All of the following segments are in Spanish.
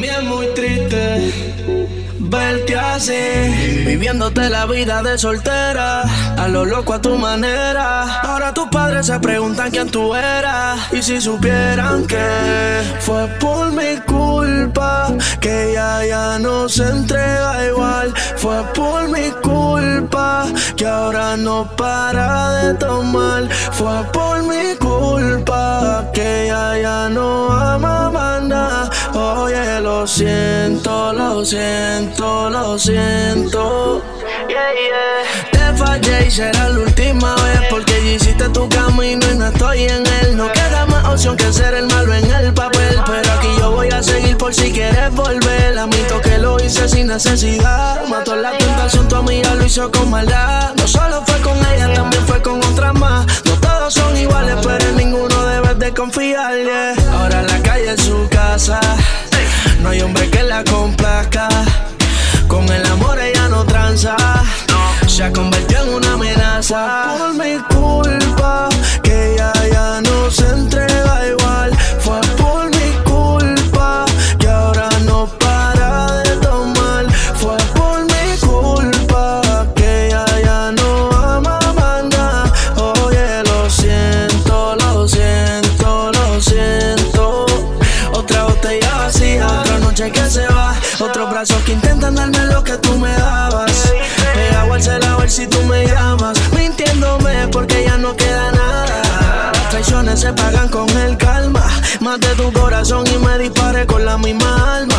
Mí es muy triste verte así. Viviéndote la vida de soltera, a lo loco a tu manera. Ahora tus padres se preguntan quién tú eras. Y si supieran que fue por mi culpa, que ella ya no se entrega igual. Fue por mi culpa, que ahora no para de tomar. Fue por mi culpa, que ella ya no ama más Oye, lo siento, lo siento, lo siento. Te fallé y será la última vez porque ya hiciste tu camino y no estoy en él. No queda más opción que ser el malo en el papel. Pero aquí yo voy a seguir por si quieres volver. Admito que lo hice sin necesidad. Mató la tentación, tu amiga lo hizo con maldad. No solo fue con ella, también fue con otras más. No todos son iguales, pero de confiar. Ahora la calle es su casa. No hay hombre que la complazca. Con el amor ella no tranza. Se ha convertido en una amenaza. Por mi culpa, que ella ya no brazos que intentan darme lo que tú me dabas. Pegado al celular si tú me llamas. Mintiéndome porque ya no queda nada. Las traiciones se pagan con el calma. Mate tu corazón y me dispare con la misma alma.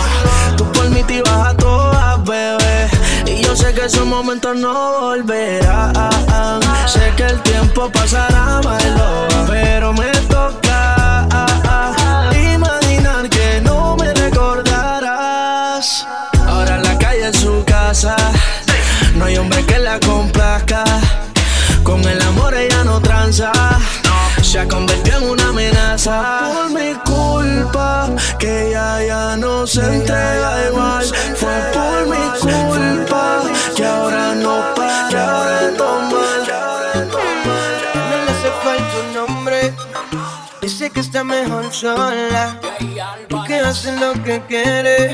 Tú por mí te ibas a todas, bebé. Y yo sé que esos momentos no volverán. Sé que el tiempo pasará, my Por mi culpa, que ella ya no se entrega igual. Que está mejor sola. Porque hace lo que quiere.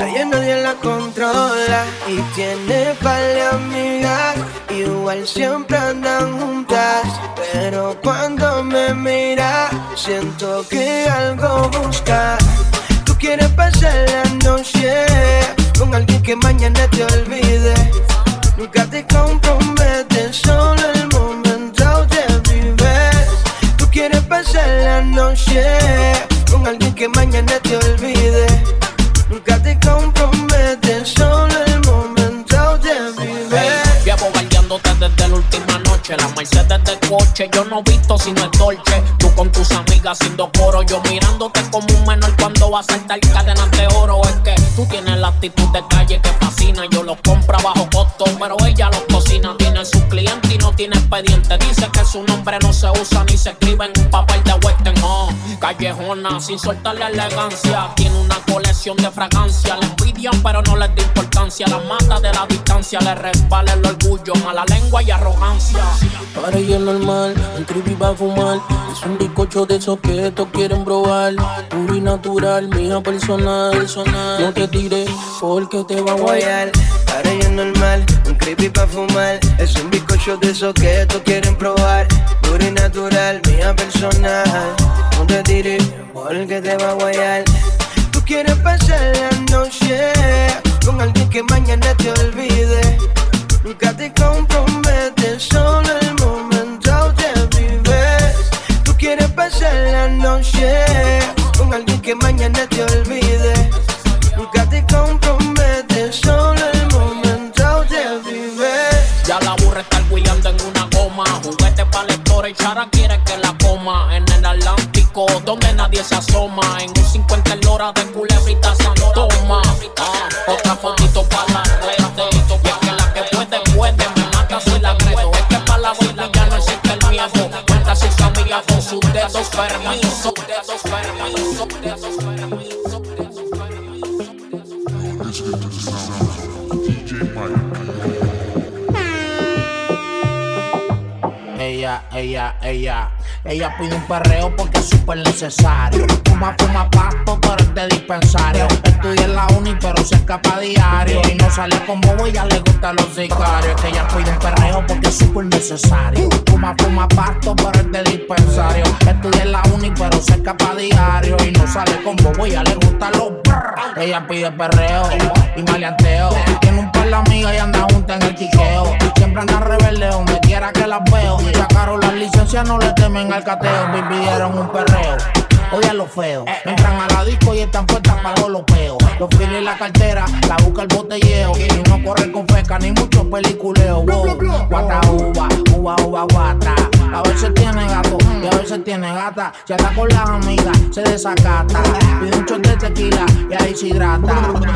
Ella nadie la controla. Y tiene par de amigas. Igual siempre andan juntas. Pero cuando me mira, siento que algo busca. Tú quieres pasar la noche con alguien que mañana te olvide. Nunca te comprometes, solo noche con alguien que mañana te olvide. Nunca te comprometes, solo el momento te vives. Llevo bailándote desde la última noche. La Mercedes de coche, yo no visto sino es dolce. Tú con tus amigas haciendo coro, yo mirándote como un menor cuando vas a saltar cadenas de oro. Es que tú tienes la actitud de calle que fascina. Yo los compro a bajo costo, pero ella los cocina. Tiene sus clientes tiene expediente. Dice que su nombre no se usa ni se escribe en un papel de western. Oh, callejona, sin soltarle elegancia. Tiene una colección de fragancia. La envidian, pero no les da importancia. La mata de la distancia, le resbala el orgullo, mala lengua y arrogancia. Para ella es normal, un creepy va a fumar. Es un bizcocho de esos que estos quieren probar. Puro y natural, mía personal. No te tires porque te va a guayar. Para ella es normal, un creepy pa' fumar. Es un bizcocho de esos que todos quieren probar. Puro y natural, mía personal. No te porque te va a guayar. Tú quieres pasar la noche con alguien que mañana te olvide. Nunca te comprometes, solo el momento te vives. Tú quieres pasar la noche con alguien que mañana te olvide. Donde nadie se asoma. En un 50 en hora de culebrita San Toma. Ah, otra fotito para la red. Y es que la que puede, puede. Me mata si la credo. Es que para la baila ya no existe el miedo. Cuenta sus amigas con sus dedos permisos. Dedos permisos. Dedos permisos. Ella, ella, ella, Ella pide un perreo porque es súper necesario. Fuma, fuma pasto, pero es de dispensario. Estudia en la uni, pero se escapa diario. Y no sale con bobo, ella le gustan los sicarios. Que ella pide un perreo porque es súper necesario. Fuma, fuma pasto, pero es de dispensario. Estudia en la uni, pero se escapa diario. Y no sale con bobo, ella le gustan los brr. Ella pide perreo y maleanteo. Tiene un par de amigas y anda junta en el quiqueo. Siempre anda rebelde donde quiera que las veo. Sacaron las licencias, no le temen al cateo. Me pidieron un perreo odia lo feo. Entran a la disco y están puestas para los peos. Los files en la cartera, la busca el botelleo. Y no corre con feca ni mucho peliculeo. Guata uva, uva, uva, guata. A veces tiene gato y a veces tiene gata. Se anda con las amigas, se desacata. Pide un shot de tequila y ahí se hidrata.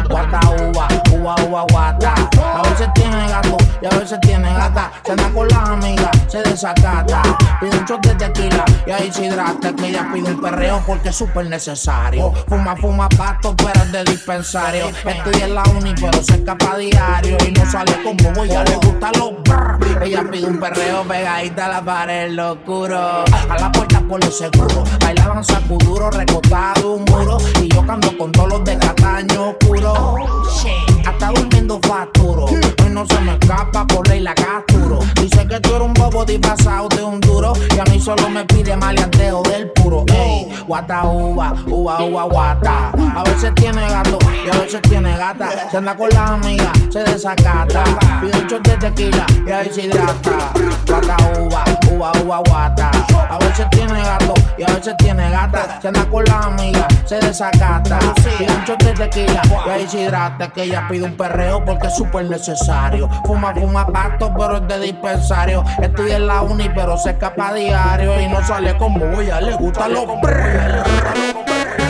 Guata uva, uva, uva, guata. A veces tiene gato y a veces tiene gata. Se anda con las amigas, se desacata. Pide un shot de tequila y ahí se hidrata. Que ella pide un perreo porque es súper necesario. Fuma, fuma pasto, pero es de dispensario. Estoy en la uni, pero se escapa diario. Y no sale como voy, ya le gusta los brr. Ella pide un perreo pegadita a la pared, A la puerta por lo seguro. Bailaban sacuduro, recostado un muro. Y yo cando con todos los de Cataño oscuro. Hasta durmiendo facturo. Hoy no se me escapa, por ley la capturo. Dice que tú eres un bobo disfrazado de un duro. Y a mí solo me pide maleanteo del puro. Ey, guata uva, uva, uva, guata. A veces tiene gata. Se anda con las amigas, se desacata. Pide un shot de tequila y ahí se hidrata. Guata uva, uva, uva, guata. A veces tiene gato y a veces tiene gata. Se anda con las amigas, se desacata. Pide un shot de tequila y ahí se hidrata. Que ella pide un perreo porque es súper necesario. Fuma, fuma pasto, pero es de dispensario. Estudia en la uni, pero se escapa diario. Y no sale como voy, a le gusta los Ten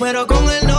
pero con él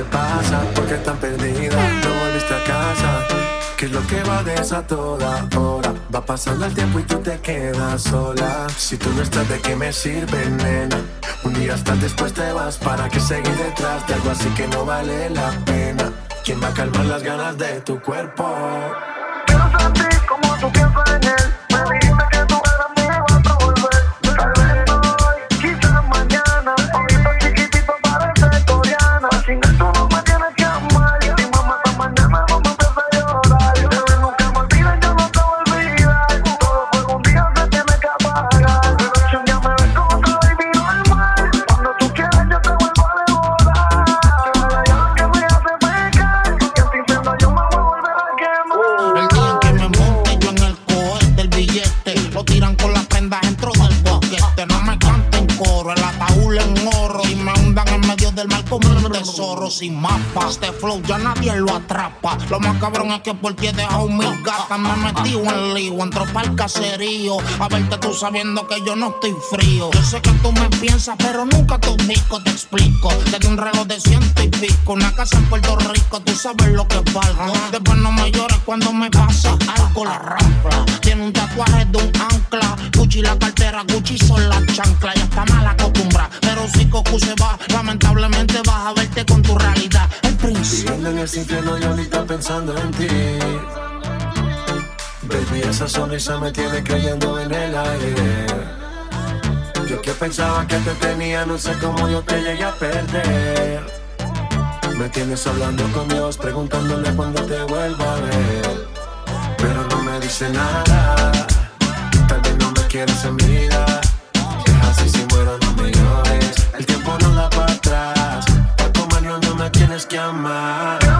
te pasa? ¿Por qué tan perdida? No volviste a casa. ¿Qué es lo que va de esa toda hora? Va pasando el tiempo y tú te quedas sola. Si tú no estás, ¿de qué me sirve, nena? Un día estás, después te vas. ¿Para que seguir detrás de algo así que no vale la pena? ¿Quién va a calmar las ganas de tu cuerpo? Quiero sentir como tú piensas en él. Canten coro, el ataúd en oro. Y me hundan en medio del mar como un tesoro sin mapa. Este flow ya nadie lo atrapa. Lo más cabrón es que por he dejado mis gatas. Me metí en lío, entro pa'l caserío. A verte tú sabiendo que yo no estoy frío. Yo sé que tú me piensas, pero nunca te ubico, te explico. Desde un reloj de ciento y pico, una casa en Puerto Rico, tú sabes lo que valgo. Después no me llores cuando me pasa algo la rampla. Tiene un tatuaje de un ancla. Gucci la cartera, Gucci son las chanclas. Ya está mal acostumbrada, pero si Cocu se va, lamentablemente vas a verte con tu realidad. El príncipe. Viviendo en el infierno y ahorita pensando en ti. Baby, esa sonrisa me tiene cayendo en el aire. Yo que pensaba que te tenía, no sé cómo yo te llegué a perder. Me tienes hablando con Dios, preguntándole cuándo te vuelvo a ver. Pero no me dice nada. Tal vez no me quieres en vida. No me tienes que amar.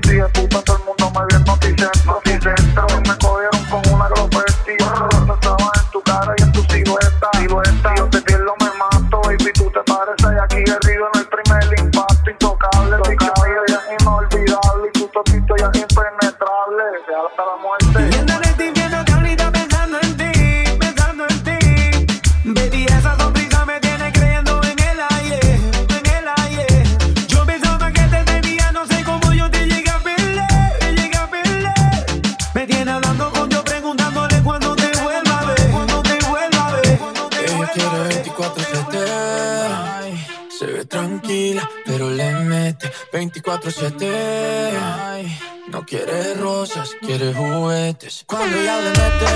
Viento. Y 24-7. No quiere rosas, quiere juguetes. Cuando ella le mete,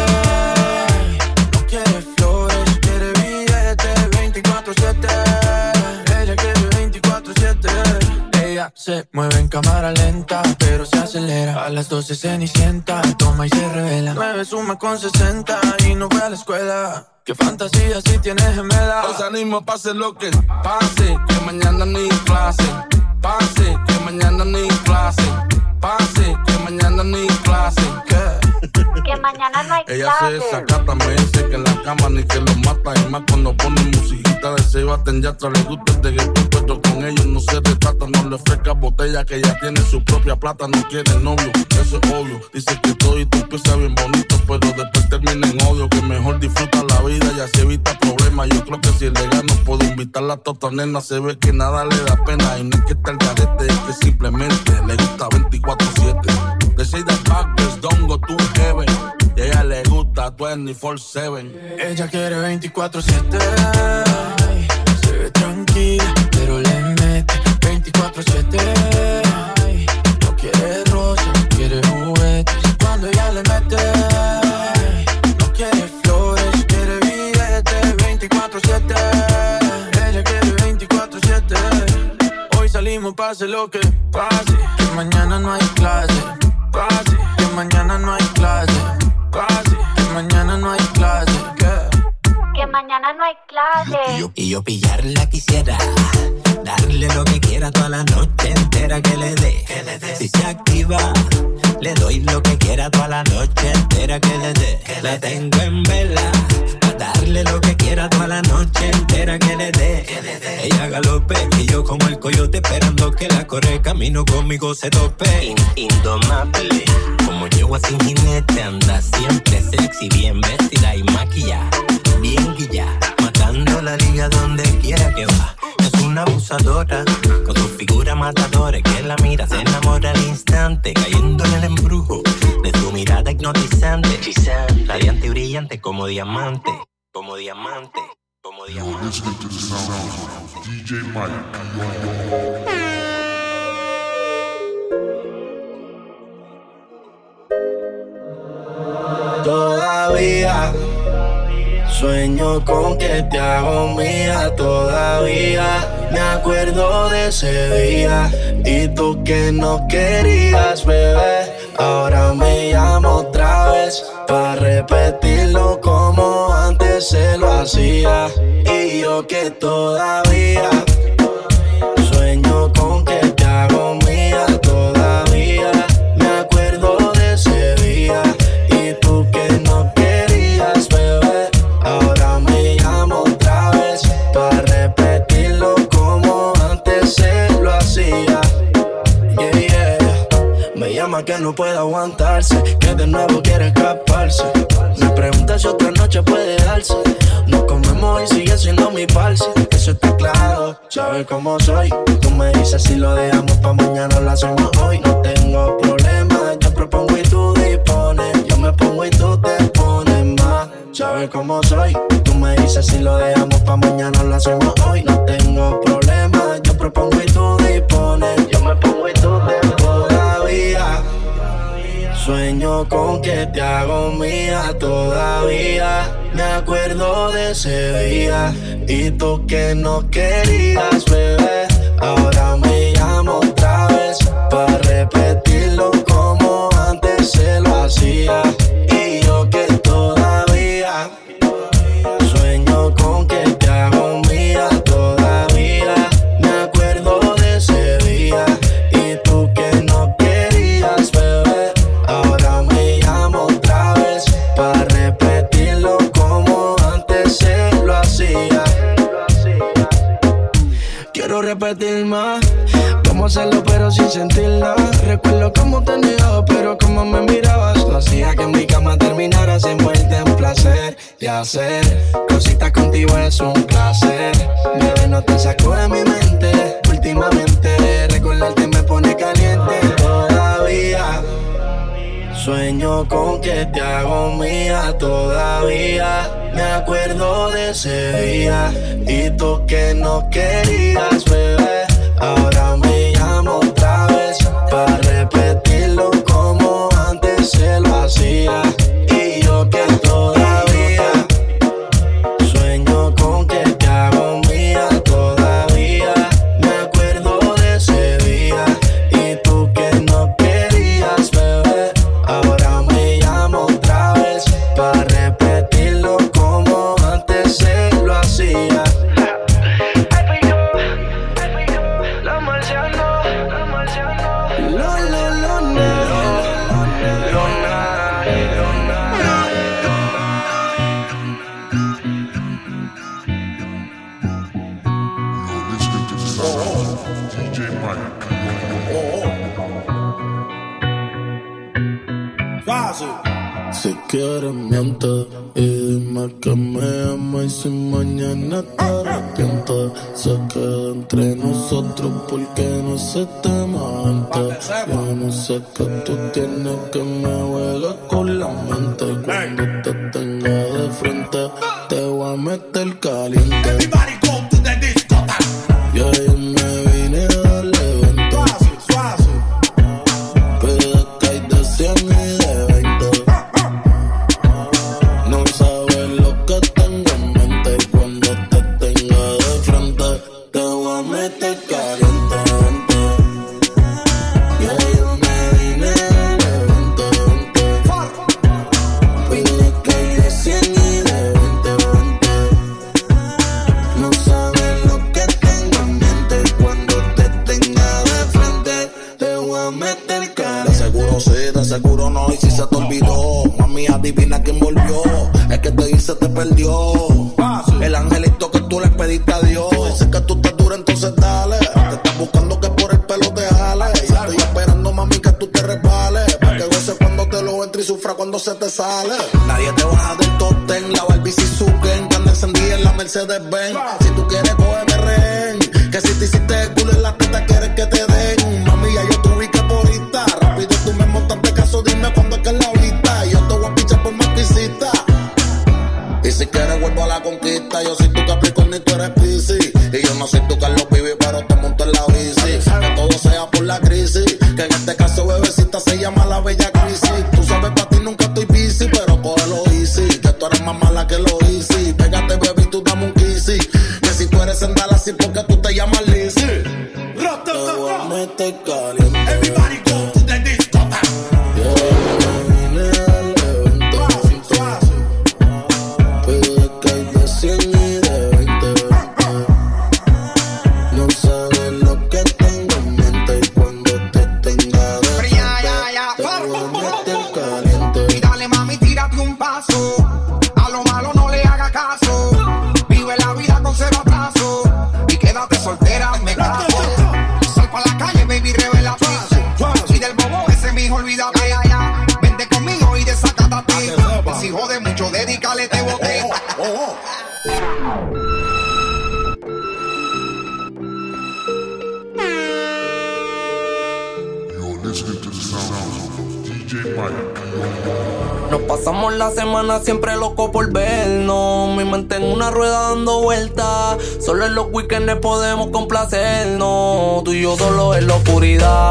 no quiere flores, quiere billetes 24-7. Ella quiere 24-7. Ella se mueve en cámara lenta, pero se acelera. A las 12 cenicienta, toma y se revela. 9 suma con 60 y no fue a la escuela. Qué fantasía si tienes gemela. Los ánimos pase lo que pase, que mañana ni clase. Pase, que mañana ni clase. Pase, que mañana ni clase. ¿Qué? Que mañana no hay Ella se clase. desacata, me dice que en la cama ni que lo mata. Y más cuando pone musiquita de se baten ya atrás le gusta de que con ellos no se retrata. No le ofrezca botella que ya tiene su propia plata. No quiere novio, eso es obvio. Dice que todo y tú empieza bien bonito, pero después termina en odio. Que mejor disfruta la vida y así evita problemas. Yo creo que si el no puedo invitar a tota nena, se ve que nada le da pena. Y no es que esté el garete, es que simplemente le gusta 24-7. They say that backwards don't go to heaven. Y ella le gusta 24-7. Ella quiere 24-7 tranquila, pero le mete 24-7. No quiere rosas, quiere juguetes. Cuando ella le mete, no quiere flores, quiere billetes 24-7. Ella quiere 24-7. Hoy salimos, pase lo que pase. Que mañana no hay clase, pase. Que mañana no hay clase, pase. Que mañana no hay clase mañana no hay clase. Y yo, pillarla quisiera. Darle lo que quiera toda la noche entera que le dé. Si se activa, le doy lo que quiera toda la noche entera que le dé. La tengo en vela. A darle lo que quiera toda la noche entera que le dé. Ella galope y yo como el coyote esperando que la corre camino conmigo se tope. indomable. Como llego sin jinete, anda siempre sexy, bien vestida y maquillada bien guilla, matando la liga donde quiera que va. Es una abusadora, con su figura matadora que la mira, se enamora al instante, cayendo en el embrujo de su mirada hipnotizante, radiante y brillante como diamante, como diamante, como diamante. DJ Todavía Sueño con que te hago mía todavía. Me acuerdo de ese día y tú que no querías, bebé. Ahora me llamo otra vez para repetirlo como antes se lo hacía. Y yo que todavía no puede aguantarse, que de nuevo quiere escaparse. Me pregunta si otra noche puede darse. Nos comemos y sigue siendo mi parce, eso está claro. Sabes cómo soy, tú me dices si lo dejamos pa' mañana lo hacemos hoy. No tengo problema, yo propongo y tú dispones. Yo me pongo y tú te pones más. Sabes cómo soy, tú me dices si lo dejamos pa' mañana lo hacemos hoy. No tengo problema, yo propongo y tú dispones. Sueño con que te hago mía todavía. Me acuerdo de ese día y tú que no querías, bebé. Ahora me llamo otra vez para repetirlo como antes se lo hacía. Y yo que todavía repetir más, cómo hacerlo pero sin sentirla. Recuerdo cómo te negaba, pero como me mirabas, lo hacía que mi cama terminara sin muerte en placer de hacer cositas contigo es un placer. Bebé, no te saco de mi mente últimamente. Recordarte me pone caliente todavía. Sueño con que te hago mía todavía. Me acuerdo de ese día y tú que no querías. Ahora que me ama y si mañana te arrepientes se queda entre nosotros porque no se te mente. Yo no sé que tú tienes que me juegas con la mente cuando te tenga de frente te voy a meter caliente. Nos pasamos la semana siempre loco por vernos. Mi mente en una rueda dando vueltas. Solo en los weekends podemos complacernos. Tú y yo solo en la oscuridad.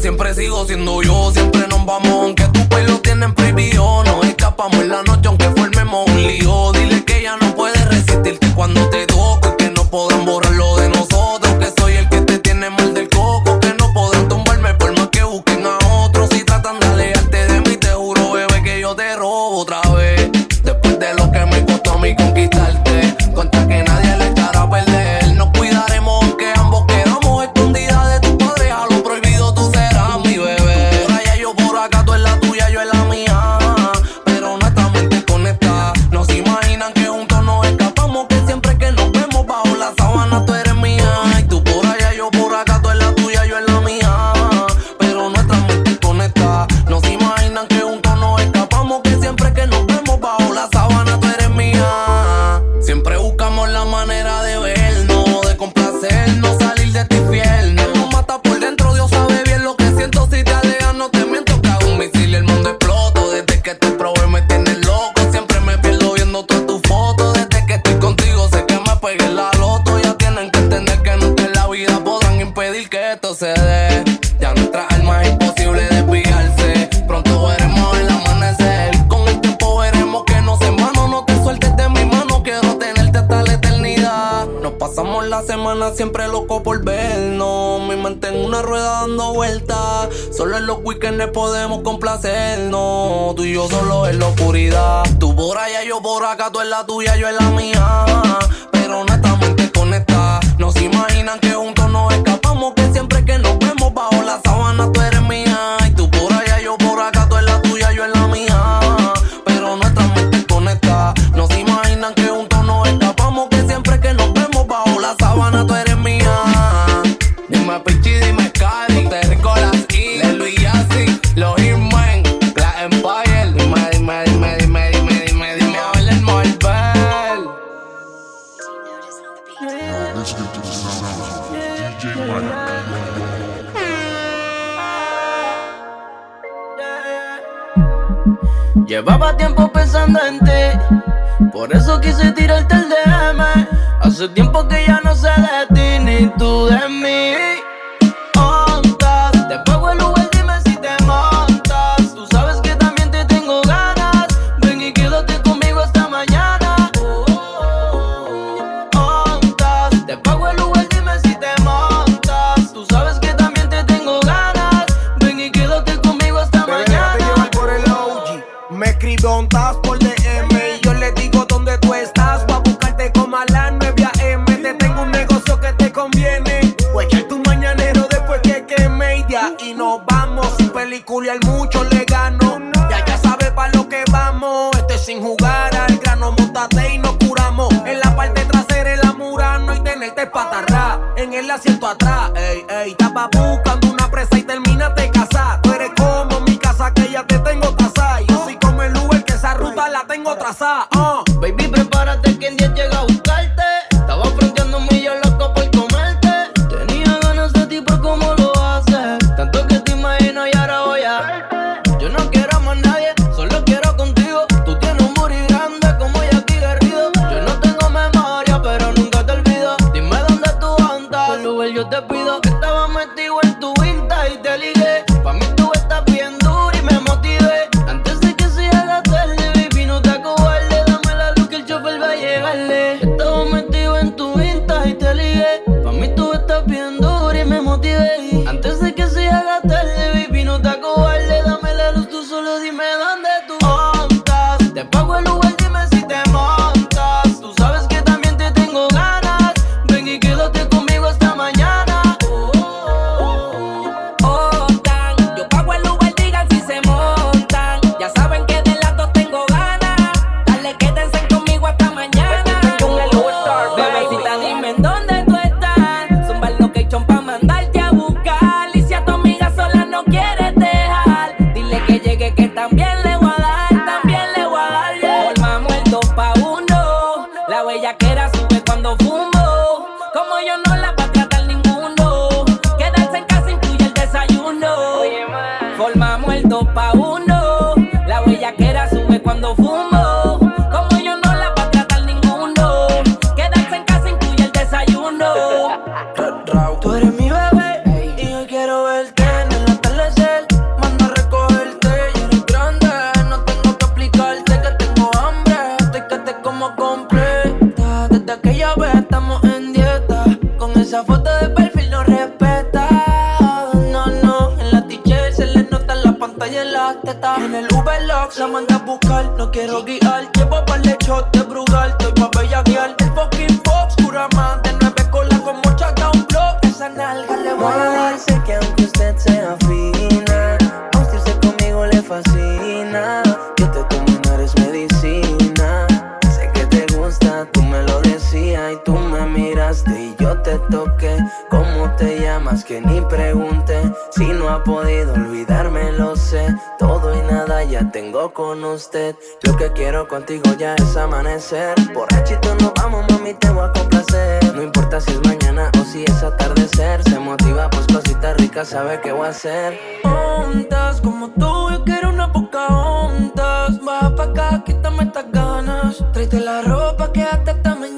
Siempre sigo siendo yo. Siempre nos vamos, aunque tu pelo tienen prohibido. Nos escapamos en la noche, aunque formemos un lío. Dile que ya no puede resistirte cuando te toco. siempre loco por vernos. Mi mente en una rueda dando vueltas. Solo en los weekends podemos complacernos. Tú y yo solo en la oscuridad. Tú por allá, yo por acá, tú en la tuya, yo en la mía. Pero no honestamente conectadas. Nos imaginan que juntos nos escapamos. Que siempre que nos vemos bajo la sábana tú eres Llevaba tiempo pensando en ti, por eso quise tirarte el DM. Hace tiempo que ya no sé de ti ni tú de mí. en 10 llegamos. y tú me miraste y yo te toqué. ¿Cómo te llamas? Que ni pregunté. Si no ha podido olvidarme, lo sé. Todo y nada ya tengo con usted. Lo que quiero contigo ya es amanecer. Borrachito nos vamos, mami, te voy a complacer. No importa si es mañana o si es atardecer. Se motiva, pues cositas ricas, sabe qué voy a hacer. Ondas como tú, yo quiero una poca ondas. Baja pa' acá, quítame estas ganas. Tráete la ropa, quédate hasta mañana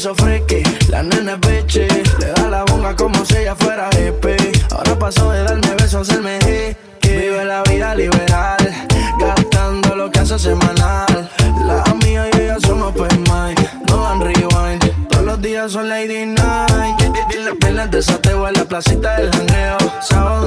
puso friki, la nena es bichi. Le da la bonga como si ella fuera hippie. Ahora pasó de darme besos, el que Vive la vida liberal, gastando lo que hace semanal. La amiga y ella somos pues Mike, no dan rewind. Todos los días son Lady Night. Viernes de sateo en la placita del janeo. Sábado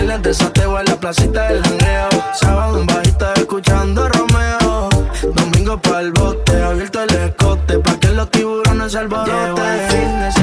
la placita del janeo. Sábado en bajita escuchando Romeo. Domingo pa'l bote, abierto el escote. Pa' que los tiburones se alboroten. el fin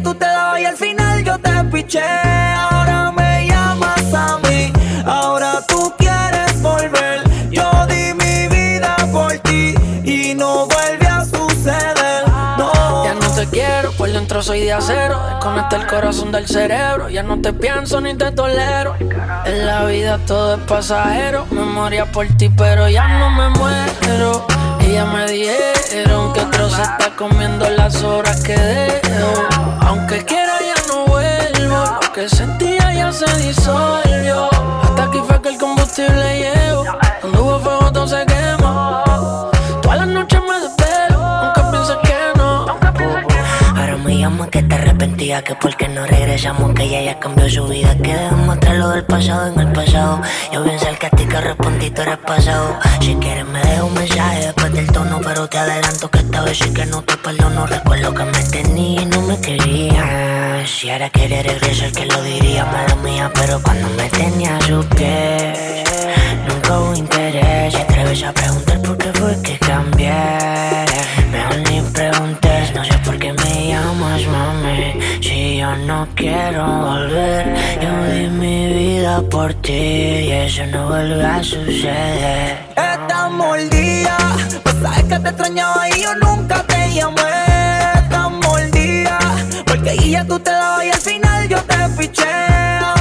tú te dabas y al final yo te piché. Ahora me llamas a mí, ahora dentro soy de acero. Desconecta el corazón del cerebro, ya no te pienso ni te tolero. En la vida todo es pasajero, memoria por ti, pero ya no me muero. Ella me dijeron que otro se está comiendo las horas que dejo. Aunque quiera ya no vuelvo, lo que sentía ya se disolvió. Hasta aquí fue que el combustible llegó, cuando hubo fuego todo se quemó. Que te arrepentía, que porque no regresamos, que ella ya cambió su vida. Que dejamos atrás lo del pasado en el pasado. Yo bien que a ti que respondí, tú eres pasado. Si quieres me dejo un mensaje después del tono, pero te adelanto que esta vez sí que no te perdono. Recuerdo que me tenía y no me quería. Si ahora quiere regresar, que lo diría, mala mía, pero cuando me tenía a sus pies, nunca hubo interés. Si atreves a preguntar por qué fue que cambié, mejor ni preguntes, mami. Si yo no quiero volver, yo di mi vida por ti y eso no vuelve a suceder. Estamos mordida, pues sabes que te extrañaba y yo nunca te llamé. Estamos mordida, porque ya tú te dabas y al final yo te fiché.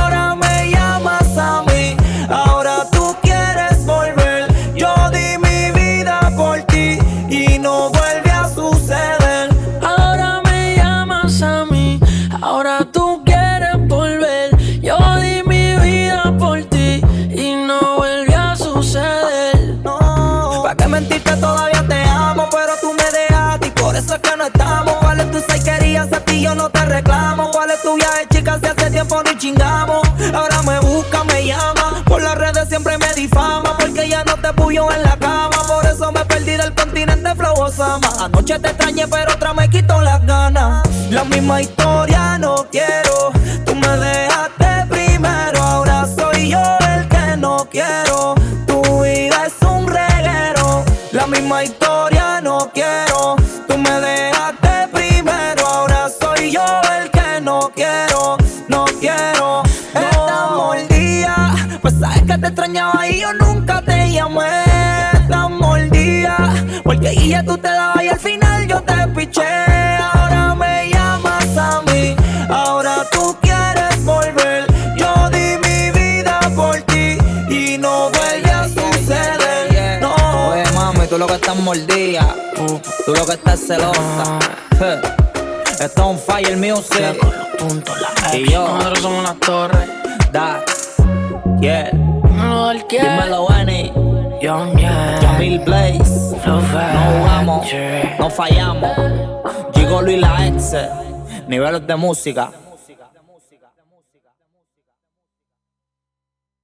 Osama. Anoche te extrañé, pero otra me quitó las ganas. La misma historia no quiero. Tú me dejaste primero. Ahora soy yo el que no quiero. Tu vida es un reguero. La misma historia no quiero. Tú me dejaste primero. Ahora soy yo el que no quiero. No quiero. Estás mordida. Pues sabes que te extrañaba y yo nunca te llamé. De guía tú te dabas y al final yo te piché. Ahora me llamas a mí, ahora tú quieres volver. Yo di mi vida por ti y no vuelve a suceder. No. Oye, mami, tú lo que estás mordida, tú lo que estás celosa. Esto es un fire music. Puntos, y yo, nosotros somos las torres. Da, yeah. Dímelo, Benny. Young. Jamil Blaze. No jugamos. No fallamos. Gigolo y la ex. Niveles de música.